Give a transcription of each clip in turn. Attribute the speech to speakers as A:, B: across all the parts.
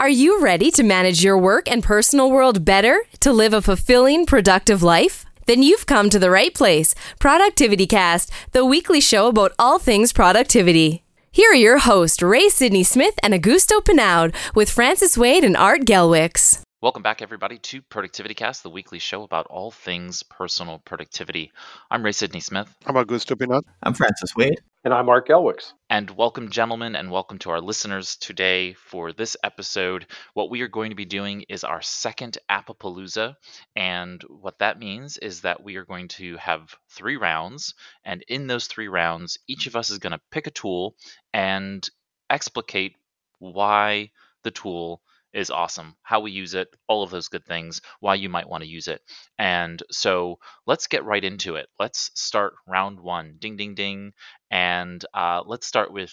A: Are you ready to manage your work and personal world better to live a fulfilling, productive life? Then you've come to the right place. Productivity Cast, the weekly show about all things productivity. Here are your hosts, Ray Sidney Smith and Augusto Pinaud, with Francis Wade and Art Gelwicks.
B: Welcome back, everybody, to Productivity Cast, the weekly show about all things personal productivity. I'm Ray Sidney Smith.
C: I'm Augusto Pinaud.
D: I'm Francis Wade.
E: And I'm Art Gelwicks.
B: And welcome, gentlemen, and welcome to our listeners today for this episode. What we are going to be doing is our second Appapalooza. And what that means is that we are going to have three rounds. And in those three rounds, each of us is going to pick a tool and explicate why the tool is awesome, how we use it, all of those good things, why you might want to use it. And so let's get right into it. Let's start round one. Ding, ding, ding. And uh, let's start with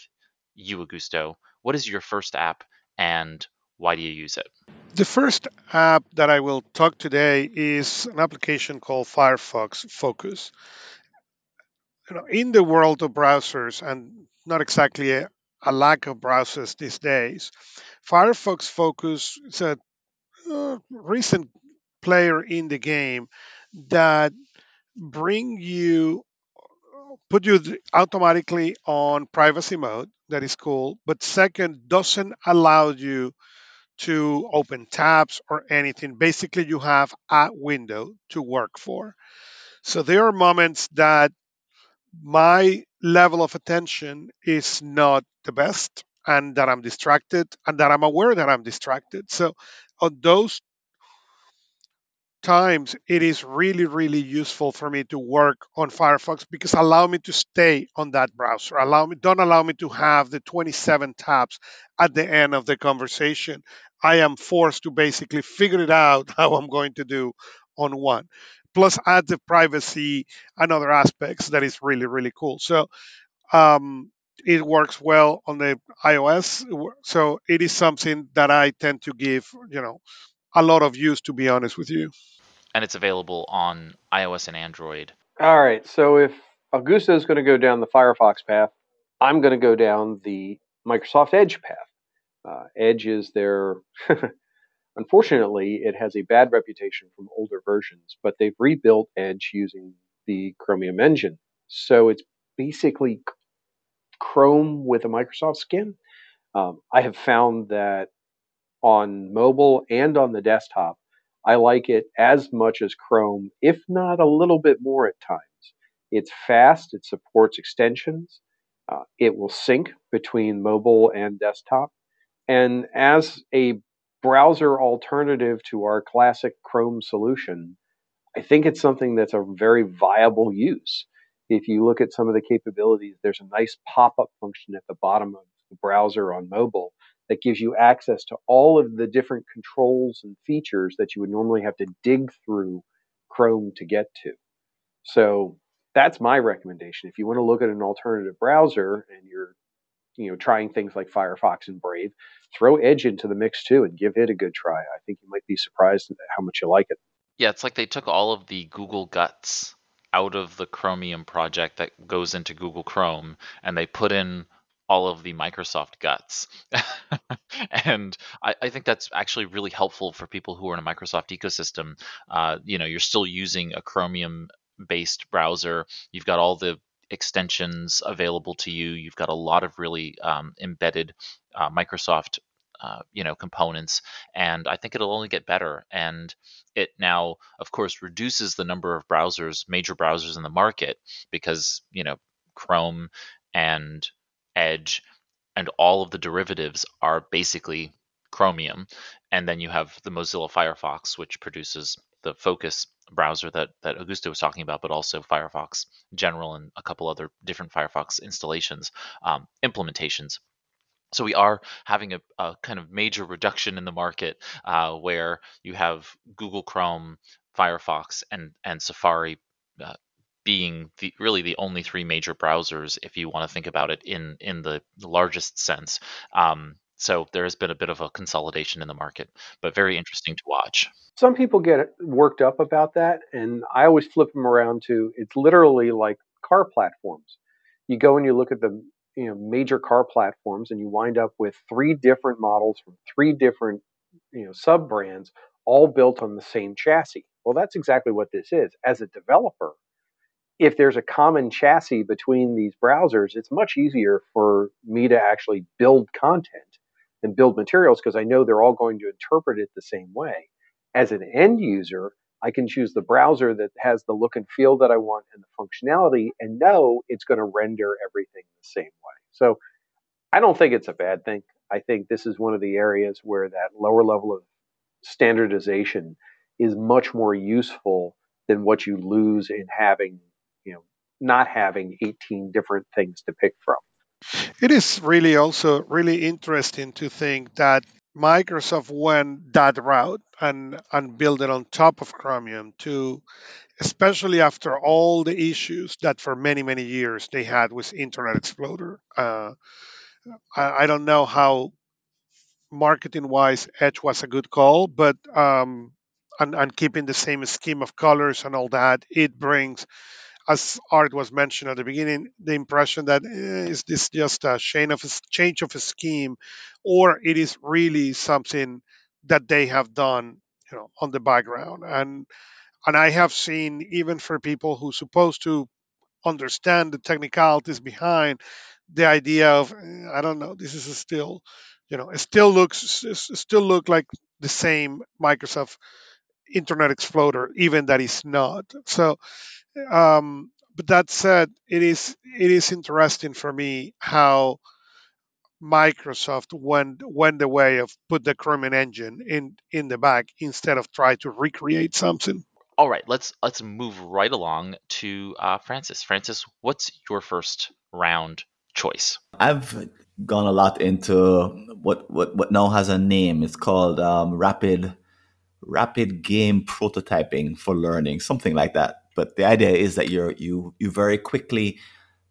B: you, Augusto. What is your first app and why do you use it?
C: The first app that I will talk today is an application called Firefox Focus. You know, in the world of browsers, and not exactly a, a lack of browsers these days, Firefox Focus is a uh, recent player in the game that bring you put you automatically on privacy mode that is cool but second doesn't allow you to open tabs or anything. Basically you have a window to work for. So there are moments that my level of attention is not the best and that I'm distracted and that I'm aware that I'm distracted. So on those times it is really really useful for me to work on Firefox because allow me to stay on that browser. Allow me don't allow me to have the 27 tabs at the end of the conversation. I am forced to basically figure it out how I'm going to do on one plus add the privacy and other aspects that is really really cool so um, it works well on the iOS. So it is something that I tend to give, you know, a lot of use to be honest with you.
B: And it's available on iOS and Android.
E: All right. So if Augusto is going to go down the Firefox path, I'm going to go down the Microsoft Edge path. Uh, Edge is their, unfortunately, it has a bad reputation from older versions, but they've rebuilt Edge using the Chromium engine. So it's basically Chrome with a Microsoft skin. Um, I have found that on mobile and on the desktop, I like it as much as Chrome, if not a little bit more at times. It's fast, it supports extensions, uh, it will sync between mobile and desktop. And as a browser alternative to our classic Chrome solution, I think it's something that's a very viable use if you look at some of the capabilities, there's a nice pop up function at the bottom of the browser on mobile that gives you access to all of the different controls and features that you would normally have to dig through Chrome to get to. So that's my recommendation. If you want to look at an alternative browser and you're you know trying things like Firefox and Brave, throw Edge into the mix too and give it a good try. I think you might be surprised at how much you like it.
B: Yeah, it's like they took all of the Google guts out of the Chromium project that goes into Google Chrome and they put in all of the Microsoft guts. and I, I, think that's actually really helpful for people who are in a Microsoft ecosystem. Uh, you know, you're still using a Chromium based browser. You've got all the extensions available to you. You've got a lot of really um, embedded uh, Microsoft uh, you know components and i think it'll only get better and it now of course reduces the number of browsers major browsers in the market because you know chrome and edge and all of the derivatives are basically chromium and then you have the mozilla firefox which produces the focus browser that that augusto was talking about but also firefox general and a couple other different firefox installations um, implementations so we are having a, a, kind of major reduction in the market uh, where you have Google Chrome, Firefox, and and Safari uh, being the, really the only three major browsers if you want to think about it in in the largest sense. Um, so there has been a bit of a consolidation in the market, but very interesting to watch.
E: Some people get worked up about that, and I always flip them around to it's literally like car platforms. You go and you look at the you know major car platforms, and you wind up with three different models from three different you know sub brands, all built on the same chassis. Well, that's exactly what this is. As a developer, if there's a common chassis between these browsers, it's much easier for me to actually build content and build materials because I know they're all going to interpret it the same way. As an end user, I can choose the browser that has the look and feel that I want and the functionality and know it's going to render everything the same way. So I don't think it's a bad thing. I think this is one of the areas where that lower level of standardization is much more useful than what you lose in having, you know, not having 18 different things to pick from.
C: It is really also really interesting to think that Microsoft went that route and and built it on top of Chromium to especially after all the issues that for many many years they had with Internet Explorer. Uh, I, I, don't know how marketing wise Edge was a good call, but um, and, and keeping the same scheme of colors and all that, it brings as Art was mentioned at the beginning, the impression that eh, is this just a change of a change of a scheme, or it is really something that they have done, you know, on the background. And and I have seen even for people who supposed to understand the technicalities behind the idea of eh, I don't know, this is still, you know, it still looks it still look like the same Microsoft Internet Explorer, even that is not. So um, but that said, it is it is interesting for me how Microsoft went went the way of put the Chromium engine in in the back instead of try to recreate something.
B: All right, let's let's move right along to uh, Francis. Francis, what's your first round choice?
D: I've gone a lot into what what what now has a name. It's called um, rapid rapid game prototyping for learning, something like that. But the idea is that you're you you very quickly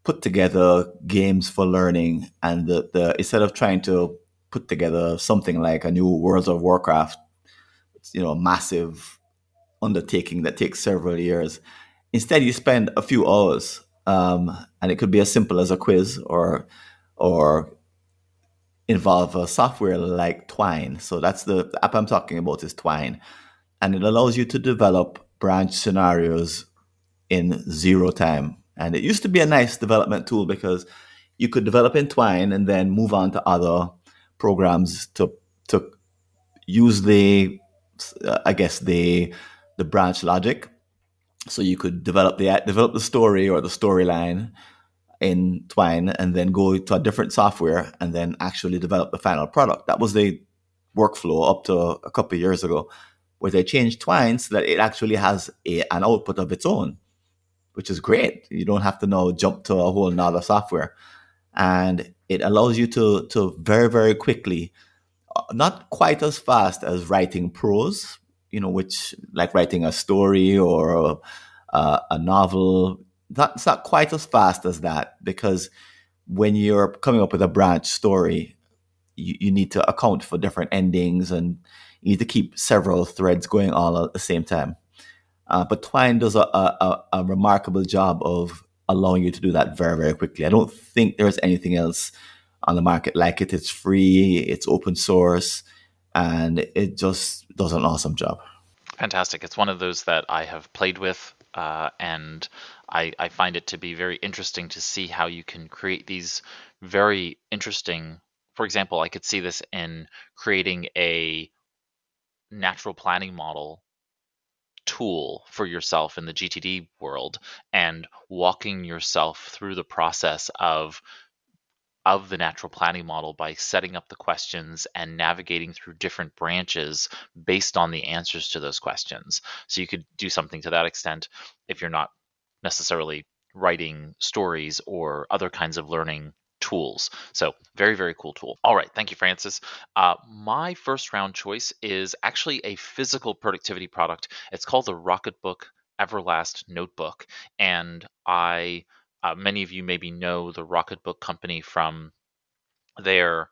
D: put together games for learning, and the, the instead of trying to put together something like a new World of Warcraft, you know, massive undertaking that takes several years. Instead, you spend a few hours, um, and it could be as simple as a quiz or or involve a software like Twine. So that's the app I'm talking about is Twine, and it allows you to develop branch scenarios in zero time. And it used to be a nice development tool because you could develop in Twine and then move on to other programs to to use the uh, I guess the the branch logic. So you could develop the develop the story or the storyline in Twine and then go to a different software and then actually develop the final product. That was the workflow up to a couple years ago, where they changed Twine so that it actually has a, an output of its own which is great. You don't have to now jump to a whole nother software. And it allows you to, to very, very quickly, uh, not quite as fast as writing prose, you know, which like writing a story or a, a novel, that's not quite as fast as that because when you're coming up with a branch story, you, you need to account for different endings and you need to keep several threads going all at the same time. Uh, but Twine does a, a, a, remarkable job of allowing you to do that very, very quickly. I don't think there's anything else on the market like it. It's free, it's open source, and it just does an awesome job.
B: Fantastic. It's one of those that I have played with, uh, and I, I find it to be very interesting to see how you can create these very interesting. For example, I could see this in creating a natural planning model tool for yourself in the GTD world and walking yourself through the process of of the natural planning model by setting up the questions and navigating through different branches based on the answers to those questions. So you could do something to that extent if you're not necessarily writing stories or other kinds of learning tools. So very, very cool tool. All right. Thank you, Francis. Uh, my first round choice is actually a physical productivity product. It's called the Rocketbook Everlast Notebook. And I, uh, many of you maybe know the Rocketbook company from their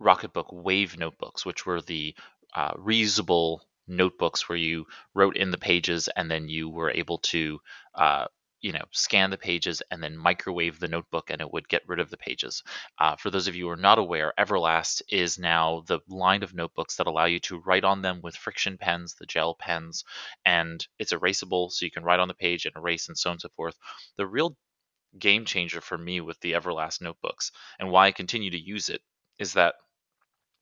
B: Rocketbook Wave notebooks, which were the uh, reusable notebooks where you wrote in the pages and then you were able to uh, you know scan the pages and then microwave the notebook and it would get rid of the pages. Uh, for those of you who are not aware everlast is now the line of notebooks that allow you to write on them with friction pens the gel pens and it's erasable so you can write on the page and erase and so on and so forth. The real game changer for me with the everlast notebooks and why i continue to use it is that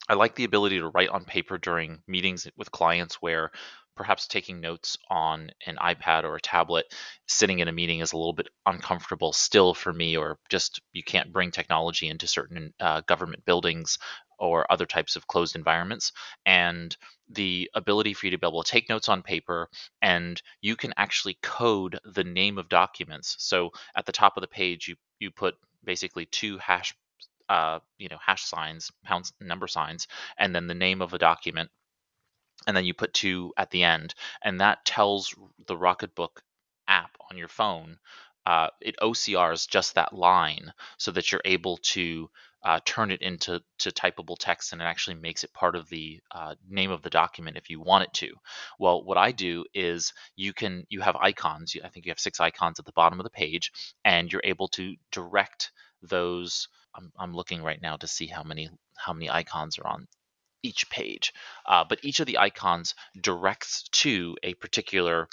B: I like the ability to write on paper during meetings with clients where perhaps taking notes on an iPad or a tablet sitting in a meeting is a little bit uncomfortable still for me, or just you can't bring technology into certain uh, government buildings or other types of closed environments. And the ability for you to be able to take notes on paper and you can actually code the name of documents. So at the top of the page, you, you put basically two hash uh, you know hash signs, pound number signs, and then the name of a document, and then you put two at the end, and that tells the Rocketbook app on your phone. Uh, it OCRs just that line so that you're able to uh, turn it into to typable text and it actually makes it part of the uh, name of the document if you want it to. Well, what I do is you can you have icons. I think you have six icons at the bottom of the page, and you're able to direct those. I'm, I'm looking right now to see how many how many icons are on each page. Uh, but each of the icons directs to a particular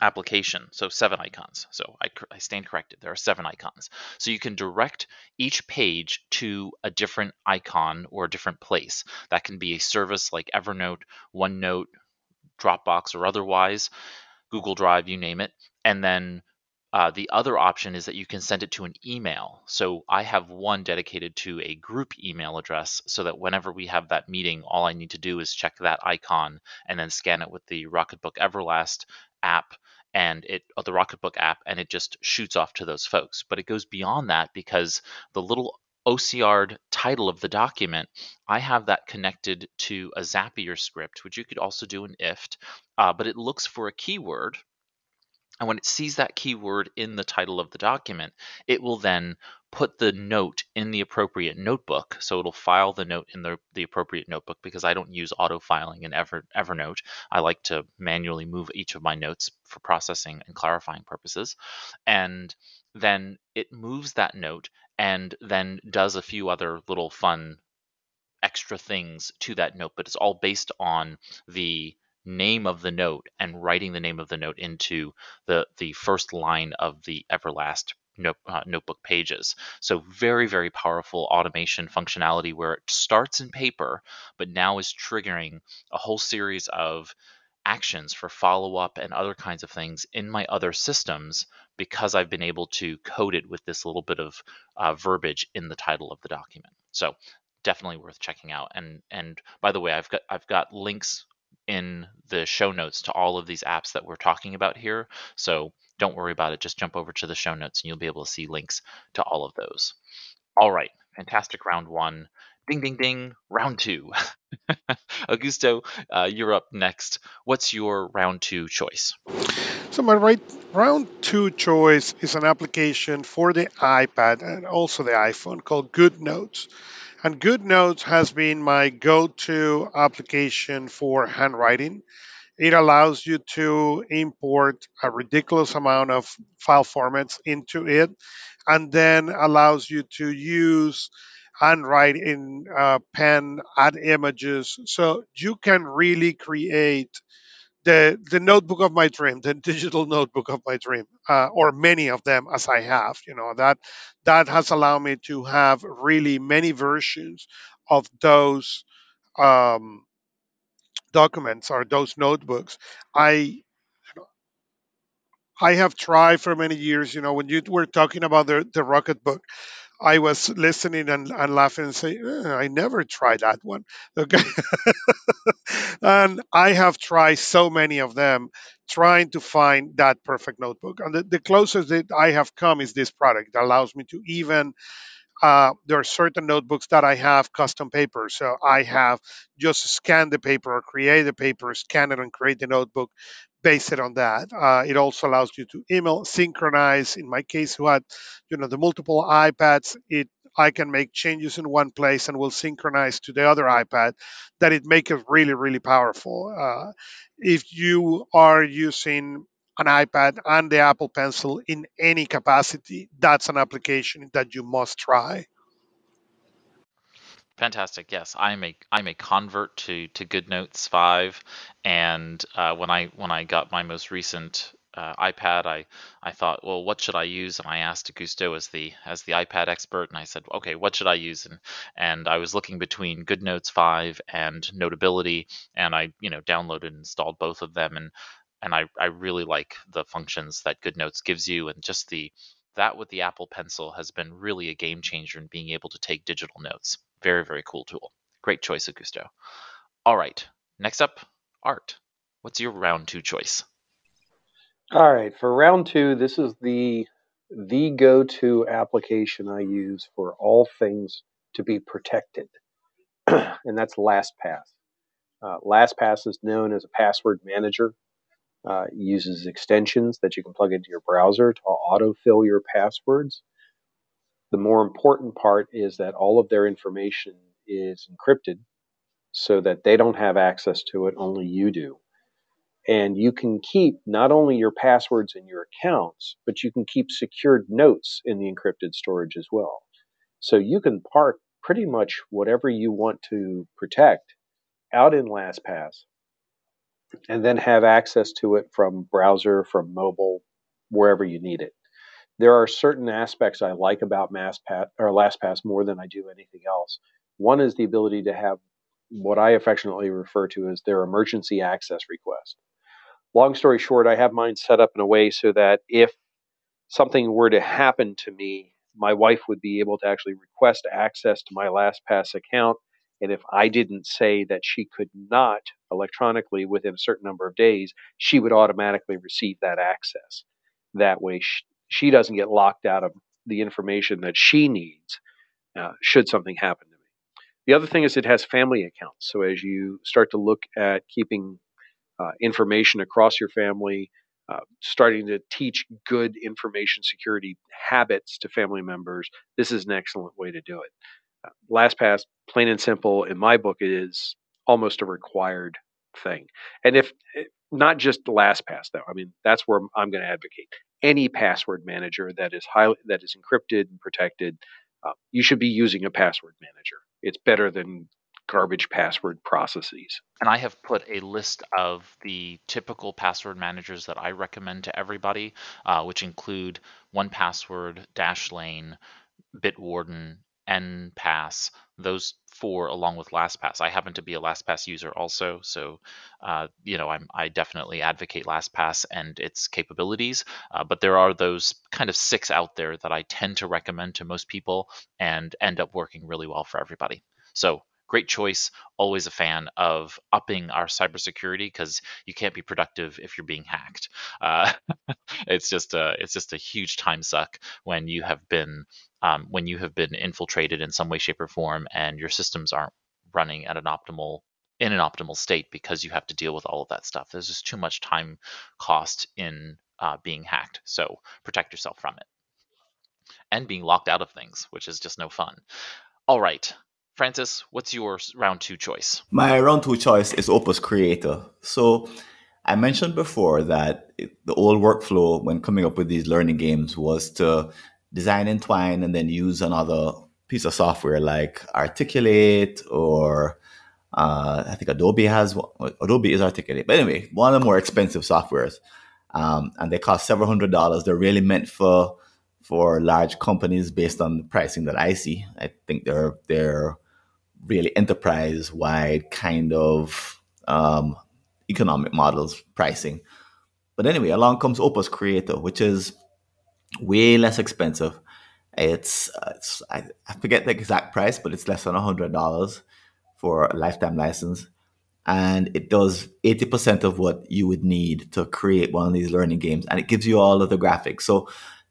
B: application. So seven icons. So I, I, stand corrected. There are seven icons. So you can direct each page to a different icon or a different place. That can be a service like Evernote, OneNote, Dropbox, or otherwise, Google Drive, you name it. And then uh, the other option is that you can send it to an email. So I have one dedicated to a group email address so that whenever we have that meeting, all I need to do is check that icon and then scan it with the Rocketbook Everlast app and it uh, the Rocketbook app and it just shoots off to those folks. But it goes beyond that because the little OCR'd title of the document, I have that connected to a Zapier script, which you could also do in IFT, uh, but it looks for a keyword and when it sees that keyword in the title of the document, it will then put the note in the appropriate notebook. So it'll file the note in the, the appropriate notebook because I don't use auto filing in Ever, Evernote. I like to manually move each of my notes for processing and clarifying purposes. And then it moves that note and then does a few other little fun extra things to that note, but it's all based on the name of the note and writing the name of the note into the the first line of the Everlast note, uh, notebook pages. So very very powerful automation functionality where it starts in paper but now is triggering a whole series of actions for follow up and other kinds of things in my other systems because I've been able to code it with this little bit of uh, verbiage in the title of the document. So definitely worth checking out. And and by the way, I've got I've got links in the show notes to all of these apps that we're talking about here. So don't worry about it. Just jump over to the show notes and you'll be able to see links to all of those. All right, fantastic round one. Ding, ding, ding, round two. Augusto, uh, you're up next. What's your round two choice?
C: So, my right round two choice is an application for the iPad and also the iPhone called GoodNotes. And GoodNotes has been my go to application for handwriting. It allows you to import a ridiculous amount of file formats into it and then allows you to use handwrite in uh, pen, add images. So you can really create the the notebook of my dream, the digital notebook of my dream, uh, or many of them as I have. You know that that has allowed me to have really many versions of those um, documents or those notebooks. I I have tried for many years. You know, when you were talking about the the Rocketbook, I was listening and, and laughing and saying, eh, I never tried that one. Okay. and I have tried so many of them trying to find that perfect notebook. And the, the closest that I have come is this product that allows me to even uh, there are certain notebooks that I have custom paper. So I have just scan the paper or create the paper, scan it and create the notebook base it on that. Uh, it also allows you to email synchronize. In my case, who had you know the multiple iPads, it I can make changes in one place and will synchronize to the other iPad. That it make it really really powerful. Uh, if you are using an iPad and the Apple Pencil in any capacity, that's an application that you must try.
B: Fantastic. Yes, I'm a I'm a convert to to GoodNotes five, and uh, when I when I got my most recent uh, iPad, I I thought, well, what should I use? And I asked Augusto as the as the iPad expert, and I said, okay, what should I use? And and I was looking between GoodNotes five and Notability, and I you know downloaded and installed both of them, and and I I really like the functions that GoodNotes gives you, and just the that with the Apple Pencil has been really a game changer in being able to take digital notes. Very, very cool tool. Great choice, Augusto. All right. Next up, Art. What's your round two choice?
E: All right, for round two, this is the the go-to application I use for all things to be protected, and that's LastPass. Uh, LastPass is known as a password manager. Uh, uses extensions that you can plug into your browser to autofill your passwords. The more important part is that all of their information is encrypted so that they don't have access to it, only you do. And you can keep not only your passwords and your accounts, but you can keep secured notes in the encrypted storage as well. So you can park pretty much whatever you want to protect out in LastPass and then have access to it from browser, from mobile, wherever you need it there are certain aspects I like about MassPass or LastPass more than I do anything else. One is the ability to have what I affectionately refer to as their emergency access request. Long story short, I have mine set up in a way so that if something were to happen to me, my wife would be able to actually request access to my LastPass account. And if I didn't say that she could not electronically within a certain number of days, she would automatically receive that access. That way, she doesn't get locked out of the information that she needs uh, should something happen to me. The other thing is it has family accounts. So as you start to look at keeping uh, information across your family, uh, starting to teach good information security habits to family members, this is an excellent way to do it. Uh, LastPass, plain and simple, in my book, is almost a required thing. And if eh, not just LastPass, though, I mean that's where I'm going to advocate any password manager that is highly that is encrypted and protected. Uh, you should be using a password manager. It's better than garbage password processes.
B: And I have put a list of the typical password managers that I recommend to everybody, uh, which include 1Password, Dashlane, Bitwarden, Enpass, those four along with LastPass. I happen to be a LastPass user also, so uh, you know I'm, i definitely advocate LastPass and its capabilities. Uh, but there are those kind of six out there that I tend to recommend to most people and end up working really well for everybody. So great choice. Always a fan of upping our cybersecurity because you can't be productive if you're being hacked. Uh, it's just a it's just a huge time suck when you have been um, when you have been infiltrated in some way, shape, or form, and your systems aren't running at an optimal in an optimal state because you have to deal with all of that stuff. There's just too much time cost in uh, being hacked. So protect yourself from it and being locked out of things, which is just no fun. All right, Francis, what's your round two choice?
D: My round two choice is Opus Creator. So I mentioned before that the old workflow when coming up with these learning games was to design in Twine and then use another piece of software like Articulate or uh, I think Adobe has Adobe is Articulate. But anyway, one of the more expensive softwares. Um, and they cost several hundred dollars. They're really meant for for large companies based on the pricing that I see. I think they're they're really enterprise wide kind of um, economic models pricing. But anyway, along comes Opus Creator, which is way less expensive. It's, it's I, I, forget the exact price, but it's less than hundred dollars for a lifetime license, and it does eighty percent of what you would need to create one of these learning games, and it gives you all of the graphics. So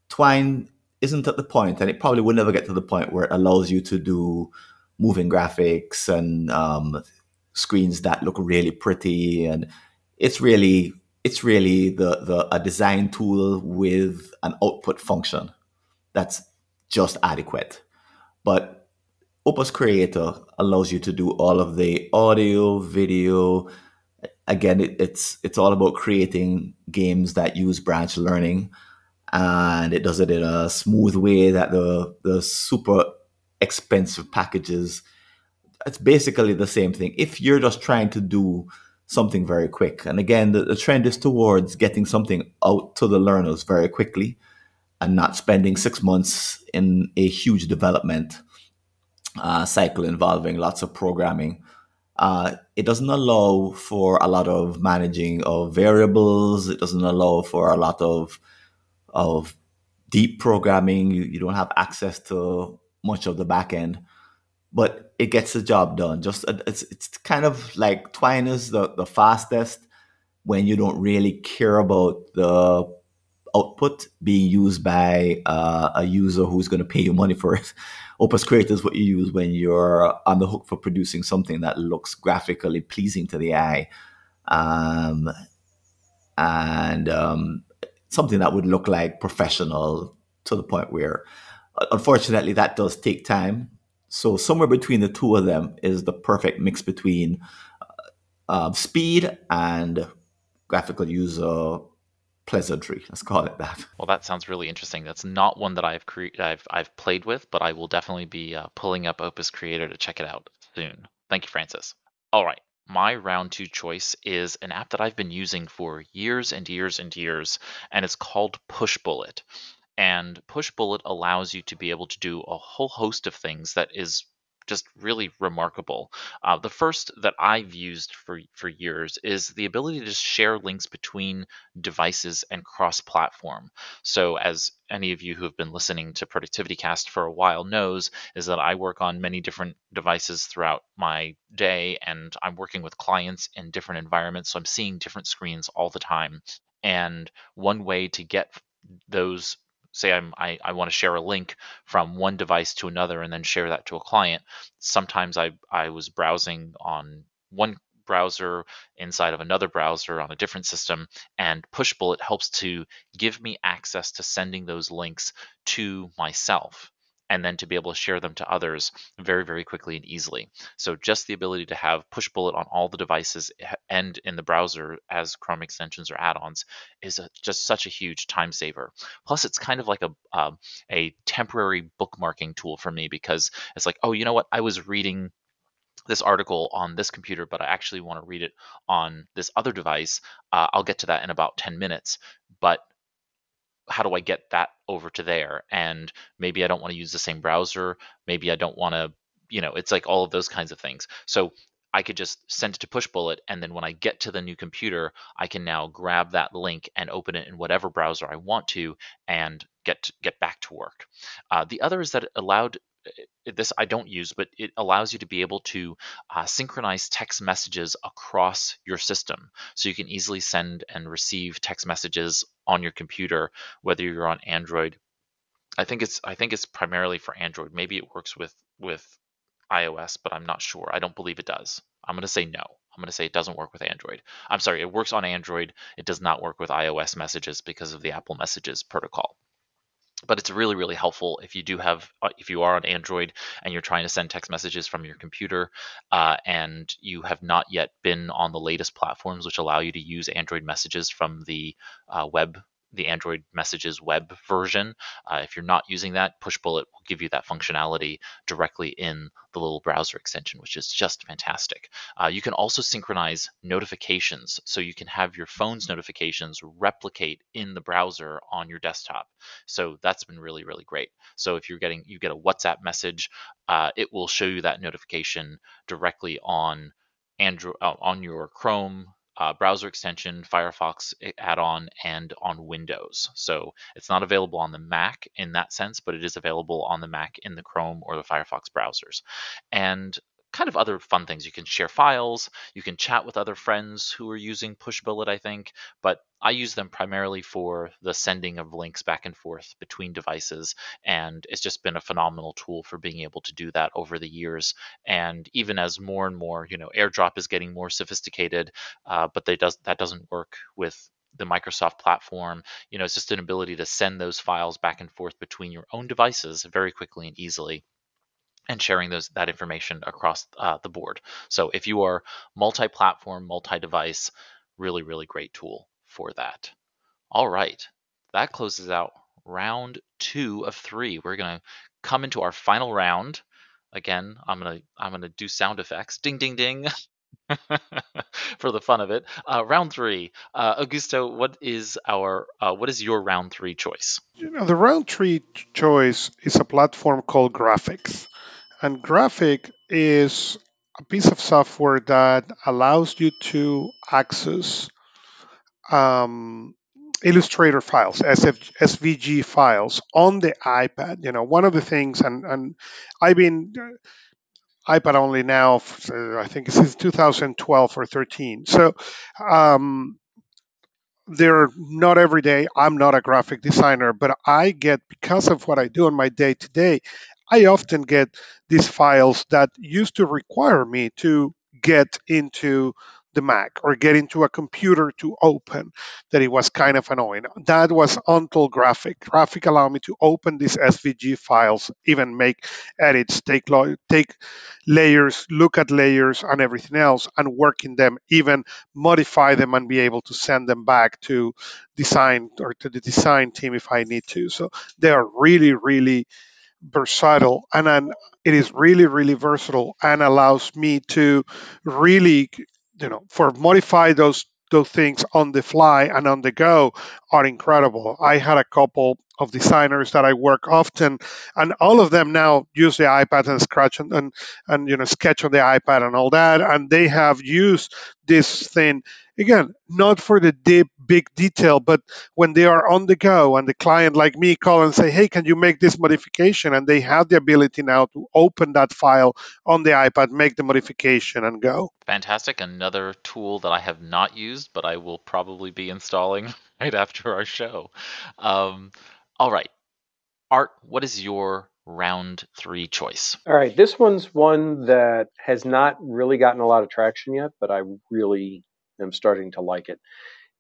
D: Twine isn't at the point, and it probably will never get to the point where it allows you to do moving graphics and um, screens that look really pretty, and it's really it's really the, the a design tool with an output function that's just adequate. But Opus Creator allows you to do all of the audio, video, again, it, it's it's all about creating games that use branch learning, and it does it in a smooth way that the the super expensive packages. It's basically the same thing. If you're just trying to do something very quick, and again, the, the trend is towards getting something out to the learners very quickly, and not spending six months in a huge development uh, cycle involving lots of programming uh, it doesn't allow for a lot of managing of variables. It doesn't allow for a lot of of deep programming. You, you don't have access to much of the back end, but it gets the job done. Just uh, it's it's kind of like Twine is the, the fastest when you don't really care about the output being used by uh, a user who's going to pay you money for it. Opus Creator is what you use when you're on the hook for producing something that looks graphically pleasing to the eye, um, and um, something that would look like professional to the point where, unfortunately, that does take time. So somewhere between the two of them is the perfect mix between uh, speed and graphical user pleasantry. Let's call it that.
B: Well, that sounds really interesting. That's not one that I've cre- I've I've played with, but I will definitely be uh, pulling up Opus Creator to check it out soon. Thank you, Francis. All right. My round two choice is an app that I've been using for years and years and years, and it's called Pushbullet. And Pushbullet allows you to be able to do a whole host of things that is just really remarkable. Uh, the first that I've used for for years is the ability to share links between devices and cross-platform. So, as any of you who have been listening to Productivity Cast for a while knows, is that I work on many different devices throughout my day, and I'm working with clients in different environments, so I'm seeing different screens all the time. And one way to get those say I'm, I, I want to share a link from one device to another and then share that to a client. Sometimes I, I was browsing on one browser inside of another browser on a different system, and Pushbullet helps to give me access to sending those links to myself and then to be able to share them to others very, very quickly and easily. So just the ability to have Pushbullet on all the devices and in the browser as Chrome extensions or add-ons is a, just such a huge time saver. Plus, it's kind of like a um, a temporary bookmarking tool for me because it's like, oh, you know what? I was reading this article on this computer, but I actually want to read it on this other device. Uh, I'll get to that in about 10 minutes. But how do I get that over to there? And maybe I don't want to use the same browser. Maybe I don't want to, you know, it's like all of those kinds of things. So I could just send it to Pushbullet, and then when I get to the new computer, I can now grab that link and open it in whatever browser I want to, and get get back to work. Uh, the other is that it allowed this I don't use, but it allows you to be able to uh, synchronize text messages across your system. So you can easily send and receive text messages on your computer, whether you're on Android. I think it's I think it's primarily for Android. Maybe it works with with iOS, but I'm not sure. I don't believe it does. I'm going to say no. I'm going to say it doesn't work with Android. I'm sorry, it works on Android. It does not work with iOS messages because of the Apple Messages protocol but it's really really helpful if you do have uh, if you are on android and you're trying to send text messages from your computer uh, and you have not yet been on the latest platforms which allow you to use android messages from the uh, web the Android Messages web version. Uh, if you're not using that, Pushbullet will give you that functionality directly in the little browser extension, which is just fantastic. Uh, you can also synchronize notifications, so you can have your phone's notifications replicate in the browser on your desktop. So that's been really, really great. So if you're getting you get a WhatsApp message, uh, it will show you that notification directly on Android uh, on your Chrome uh, browser extension, Firefox add-on, and on Windows. So it's not available on the Mac in that sense, but it is available on the Mac in the Chrome or the Firefox browsers. And kind of other fun things. You can share files, you can chat with other friends who are using Pushbullet, I think, but I use them primarily for the sending of links back and forth between devices, and it's just been a phenomenal tool for being able to do that over the years. And even as more and more, you know, AirDrop is getting more sophisticated, uh, but they does that doesn't work with the Microsoft platform. You know, it's just an ability to send those files back and forth between your own devices very quickly and easily and sharing those that information across uh, the board. So if you are multi-platform, multi-device, really, really great tool for that. All right, that closes out round two of three. We're gonna come into our final round. Again, I'm gonna I'm gonna do sound effects. Ding, ding, ding. for the fun of it. Uh, round three, uh, Augusto, what is our uh, what is your round three choice?
C: You know, the round three choice is a platform called Graphics, and Graphic is a piece of software that allows you to access um, Illustrator files, SF, SVG files on the iPad. You know, one of the things, and and I've been iPad only now. I think since 2012 or 13. So um, they're not every day. I'm not a graphic designer, but I get because of what I do on my day to day. I often get these files that used to require me to get into the Mac or get into a computer to open that it was kind of annoying. That was until Graphic. Graphic allowed me to open these SVG files, even make edits, take lo- take layers, look at layers and everything else, and work in them, even modify them and be able to send them back to design or to the design team if I need to. So they are really, really versatile and then it is really really versatile and allows me to really you know for modify those those things on the fly and on the go are incredible. I had a couple of designers that I work often, and all of them now use the iPad and scratch and, and, and you know sketch on the iPad and all that, and they have used this thing again, not for the deep, big detail, but when they are on the go and the client like me call and say, hey, can you make this modification? And they have the ability now to open that file on the iPad, make the modification and go.
B: Fantastic. Another tool that I have not used, but I will probably be installing right after our show. Um, all right. Art, what is your round three choice?
E: All right. This one's one that has not really gotten a lot of traction yet, but I really am starting to like it.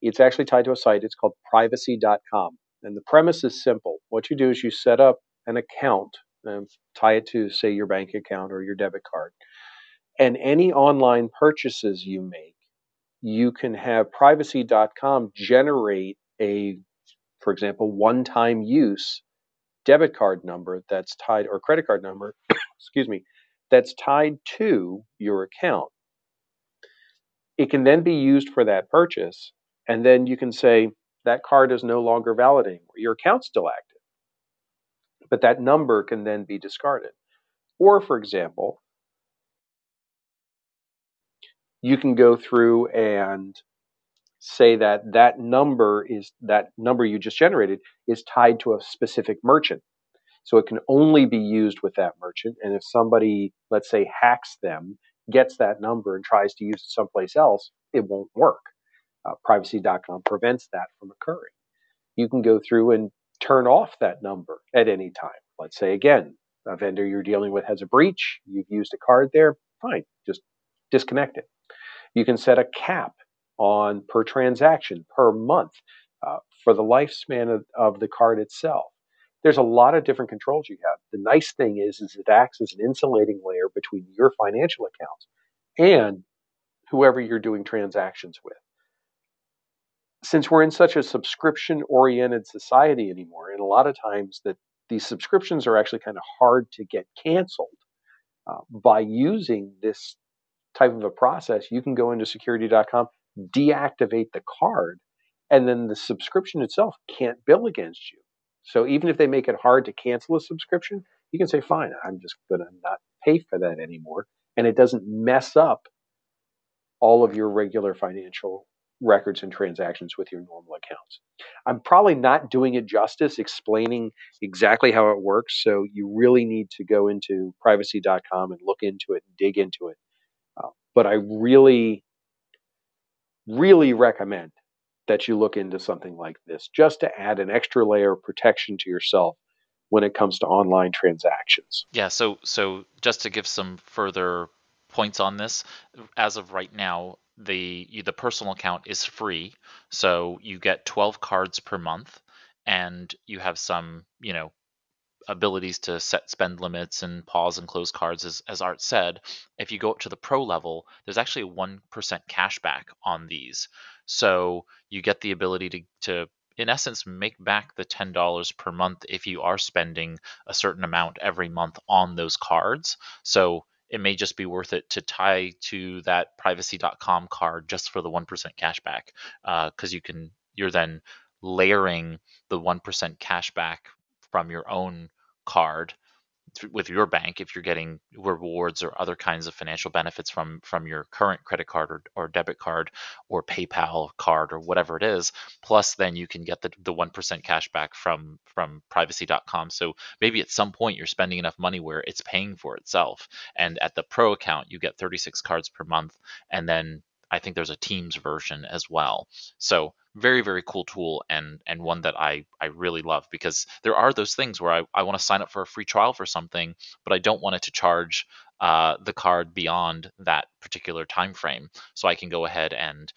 E: It's actually tied to a site. It's called privacy.com. And the premise is simple. What you do is you set up an account and tie it to, say, your bank account or your debit card. And any online purchases you make, you can have privacy.com generate a, for example, one time use debit card number that's tied, or credit card number, excuse me, that's tied to your account it can then be used for that purchase. And then you can say that card is no longer valid anymore. Your account's still active, but that number can then be discarded. Or, for example, you can go through and say that that number is that number you just generated is tied to a specific merchant. So it can only be used with that merchant. And if somebody, let's say, hacks them gets that number and tries to use it someplace else, it won't work. Uh, privacy.com prevents that from occurring. You can go through and turn off that number at any time. Let's say, again, a vendor you're dealing with has a breach, you've used a card there, fine, just disconnect it. You can set a cap on per transaction per month uh, for the lifespan of, of the card itself there's a lot of different controls you have. The nice thing is, is it acts as an insulating layer between your financial accounts and whoever you're doing transactions with. Since we're in such a subscription oriented society anymore, and a lot of times that these subscriptions are actually kind of hard to get canceled, uh, by using this type of a process, you can go into security.com, deactivate the card, and then the subscription itself can't bill against you. So even if they make it hard to cancel a subscription, you can say, fine, I'm just going to not pay for that anymore. And it doesn't mess up all of your regular financial records and transactions with your normal accounts. I'm probably not doing it justice explaining exactly how it works. So you really need to go into privacy.com and look into it and dig into it. Uh, but I really, really recommend that you look into something like this just to add an extra layer of protection to yourself when it comes to online transactions.
B: Yeah, so so just to give some further points on this, as of right now, the the personal account is free, so you get 12 cards per month and you have some, you know, abilities to set spend limits and pause and close cards, as, as Art said, if you go up to the pro level, there's actually a 1% cashback on these. So you get the ability to, to in essence, make back the $10 per month if you are spending a certain amount every month on those cards. So it may just be worth it to tie to that privacy.com card just for the 1% cashback because uh, you can you're then layering the 1% cashback from your own card with your bank if you're getting rewards or other kinds of financial benefits from from your current credit card or, or debit card or PayPal card or whatever it is plus then you can get the, the 1% cash back from from privacy.com so maybe at some point you're spending enough money where it's paying for itself and at the pro account you get 36 cards per month and then I think there's a Teams version as well. So very very cool tool and and one that I I really love because there are those things where I, I want to sign up for a free trial for something, but I don't want it to charge uh, the card beyond that particular time frame. So I can go ahead and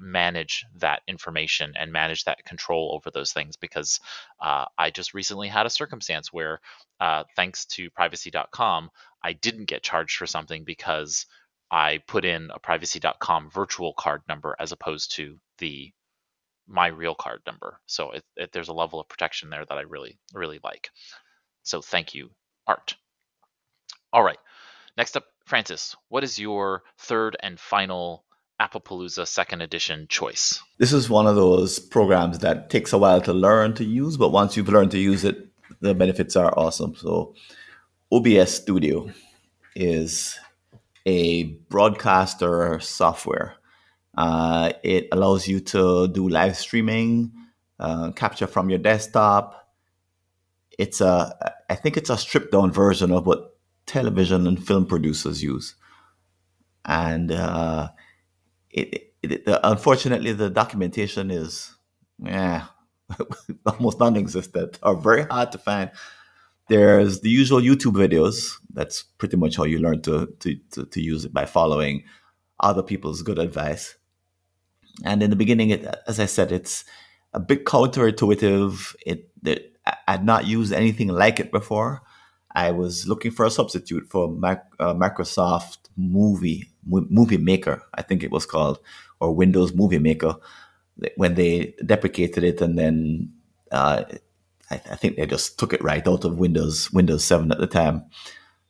B: manage that information and manage that control over those things because uh, I just recently had a circumstance where, uh, thanks to privacy.com, I didn't get charged for something because I put in a privacy.com virtual card number as opposed to the my real card number. So it, it, there's a level of protection there that I really, really like. So thank you, Art. All right. Next up, Francis, what is your third and final Appapalooza second edition choice?
D: This is one of those programs that takes a while to learn to use, but once you've learned to use it, the benefits are awesome. So OBS Studio is a broadcaster software. Uh, it allows you to do live streaming, uh, capture from your desktop. It's a, I think it's a stripped down version of what television and film producers use. And uh, it, it, it, unfortunately, the documentation is, yeah, almost non-existent or very hard to find. There's the usual YouTube videos. That's pretty much how you learn to, to, to, to use it by following other people's good advice. And in the beginning, it, as I said, it's a bit counterintuitive. It, it I'd not used anything like it before. I was looking for a substitute for Mac, uh, Microsoft Movie Movie Maker, I think it was called, or Windows Movie Maker, when they deprecated it, and then uh, I, I, think they just took it right out of Windows Windows Seven at the time.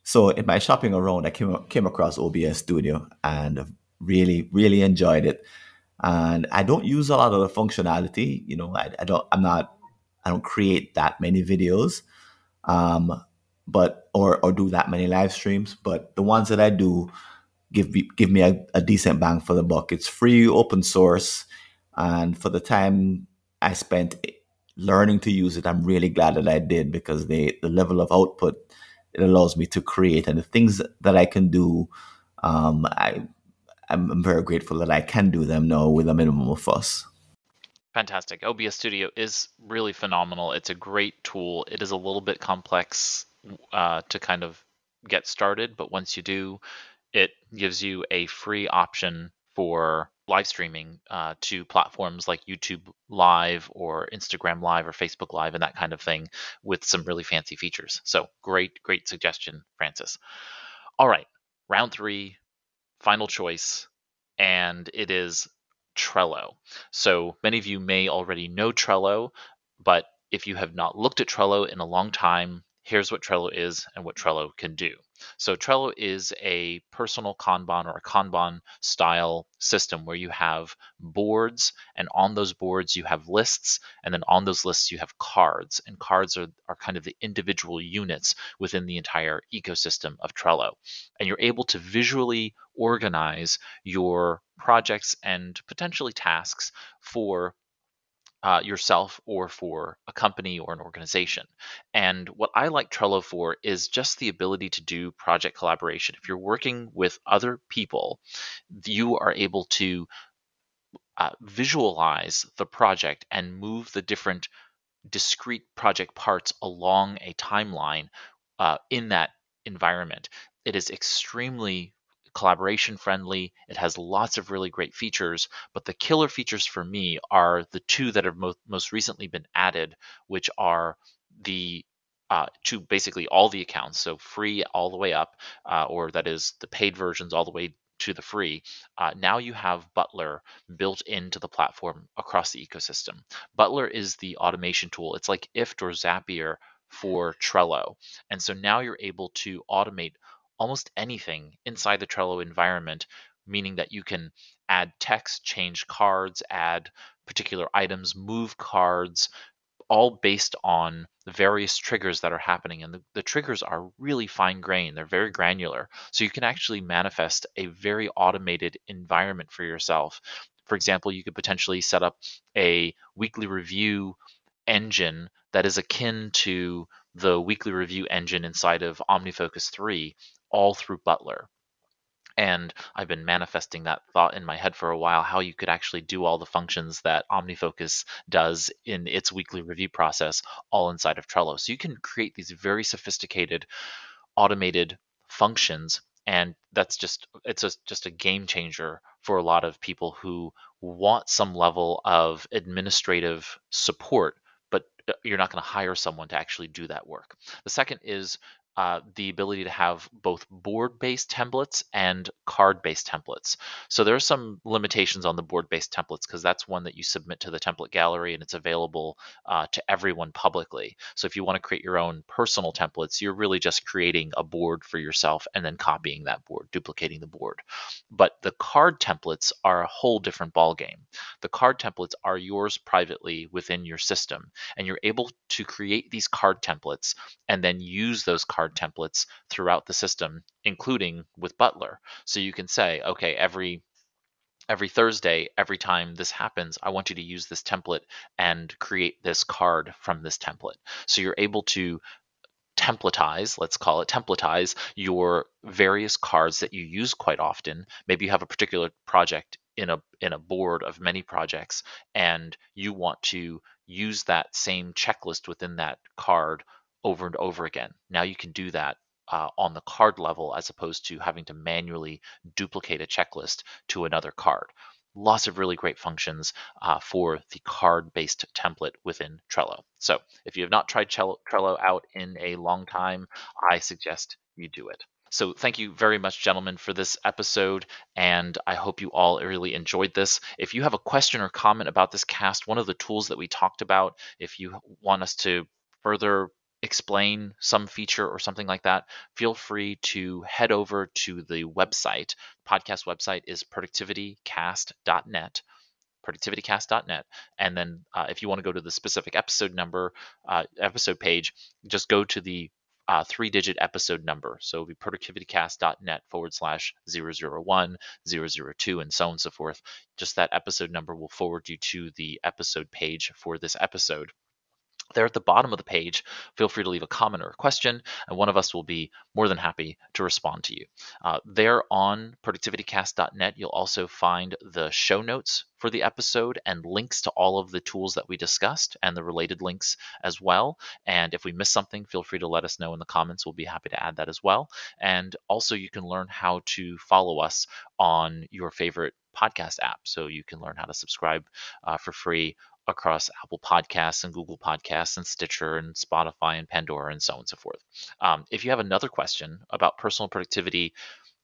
D: So in my shopping around, I came came across OBS Studio and really really enjoyed it. And I don't use a lot of the functionality. You know, I, I don't. I'm not. I don't create that many videos, um, but or or do that many live streams. But the ones that I do give me give me a, a decent bang for the buck. It's free, open source, and for the time I spent learning to use it, I'm really glad that I did because the the level of output it allows me to create and the things that I can do, um, I I'm very grateful that I can do them now with a minimum of fuss.
B: Fantastic. OBS Studio is really phenomenal. It's a great tool. It is a little bit complex uh, to kind of get started, but once you do, it gives you a free option for live streaming uh, to platforms like YouTube Live or Instagram Live or Facebook Live and that kind of thing with some really fancy features. So great, great suggestion, Francis. All right, round three, final choice, and it is Trello. So many of you may already know Trello, but if you have not looked at Trello in a long time, here's what Trello is and what Trello can do. So Trello is a personal Kanban or a Kanban style system where you have boards, and on those boards you have lists, and then on those lists you have cards. And cards are, are kind of the individual units within the entire ecosystem of Trello. And you're able to visually organize your projects and potentially tasks for uh, yourself or for a company or an organization. And what I like Trello for is just the ability to do project collaboration. If you're working with other people, you are able to uh, visualize the project and move the different discrete project parts along a timeline uh, in that environment. It is extremely collaboration friendly. It has lots of really great features, but the killer features for me are the two that have most, most recently been added, which are the uh, to basically all the accounts, so free all the way up, uh, or that is the paid versions all the way to the free, uh, now you have Butler built into the platform across the ecosystem. Butler is the automation tool. It's like IFTTT or Zapier for Trello. And so now you're able to automate almost anything inside the Trello environment, meaning that you can add text, change cards, add particular items, move cards, all based on the various triggers that are happening. And the, the triggers are really fine grained, they're very granular. So you can actually manifest a very automated environment for yourself. For example, you could potentially set up a weekly review engine that is akin to the weekly review engine inside of OmniFocus 3, all through Butler. And I've been manifesting that thought in my head for a while how you could actually do all the functions that OmniFocus does in its weekly review process all inside of Trello. So you can create these very sophisticated automated functions and that's just it's a, just a game changer for a lot of people who want some level of administrative support but uh, you're not going to hire someone to actually do that work. The second is uh, the ability to have both board based templates and card based templates. So there are some limitations on the board based templates because that's one that you submit to the template gallery and it's available uh, to everyone publicly. So if you want to create your own personal templates, you're really just creating a board for yourself and then copying that board, duplicating the board. But the card templates are a whole different ballgame. The card templates are yours privately within your system, and you're able to create these card templates and then use those card card templates throughout the system, including with Butler. So you can say, okay, every every Thursday, every time this happens, I want you to use this template and create this card from this template. So you're able to templatize, let's call it templatize your various cards that you use quite often. Maybe you have a particular project in a in a board of many projects and you want to use that same checklist within that card over and over again. Now you can do that uh, on the card level as opposed to having to manually duplicate a checklist to another card. Lots of really great functions uh, for the card based template within Trello. So, if you have not tried Trello out in a long time, I suggest you do it. So, thank you very much, gentlemen, for this episode. And I hope you all really enjoyed this. If you have a question or comment about this cast, one of the tools that we talked about, if you want us to further explain some feature or something like that, feel free to head over to the website. Podcast website is productivitycast.net productivitycast.net and then uh, if you want to go to the specific episode number uh, episode page just go to the uh, three digit episode number. So it'll be productivitycast.net forward slash 001 002 and so on and so forth. Just that episode number will forward you to the episode page for this episode there at the bottom of the page, feel free to leave a comment or a question, and one of us will be more than happy to respond to you. Uh, there on productivitycast.net, you'll also find the show notes for the episode and links to all of the tools that we discussed and the related links as well. And if we miss something, feel free to let us know in the comments. We'll be happy to add that as well. And also, you can learn how to follow us on your favorite podcast app. So you can learn how to subscribe uh, for free across Apple Podcasts and Google Podcasts and Stitcher and Spotify and Pandora and so on and so forth. Um, if you have another question about personal productivity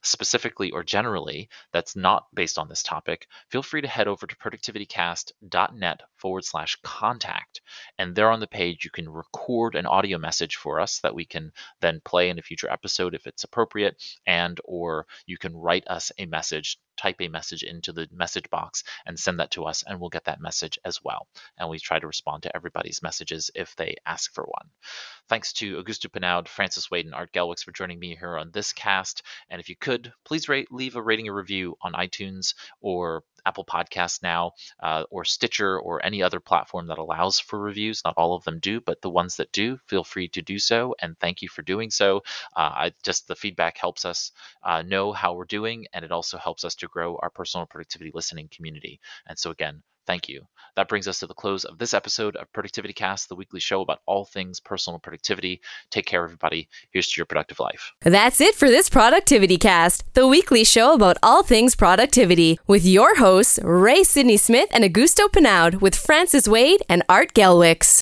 B: specifically or generally that's not based on this topic, feel free to head over to productivitycast.net forward slash contact. And there on the page, you can record an audio message for us that we can then play in a future episode if it's appropriate, and or you can write us a message type a message into the message box and send that to us, and we'll get that message as well. And we try to respond to everybody's messages if they ask for one. Thanks to Augusto Pinaud, Francis Wade, and Art Gelwicks for joining me here on this cast. And if you could, please rate, leave a rating or review on iTunes or Apple Podcasts now, uh, or Stitcher, or any other platform that allows for reviews. Not all of them do, but the ones that do, feel free to do so. And thank you for doing so. Uh, I just the feedback helps us uh, know how we're doing, and it also helps us to grow our personal productivity listening community. And so again, Thank you. That brings us to the close of this episode of Productivity Cast, the weekly show about all things personal productivity. Take care, everybody. Here's to your productive life.
A: That's it for this Productivity Cast, the weekly show about all things productivity, with your hosts, Ray Sidney Smith and Augusto Pinaud, with Francis Wade and Art Gelwicks.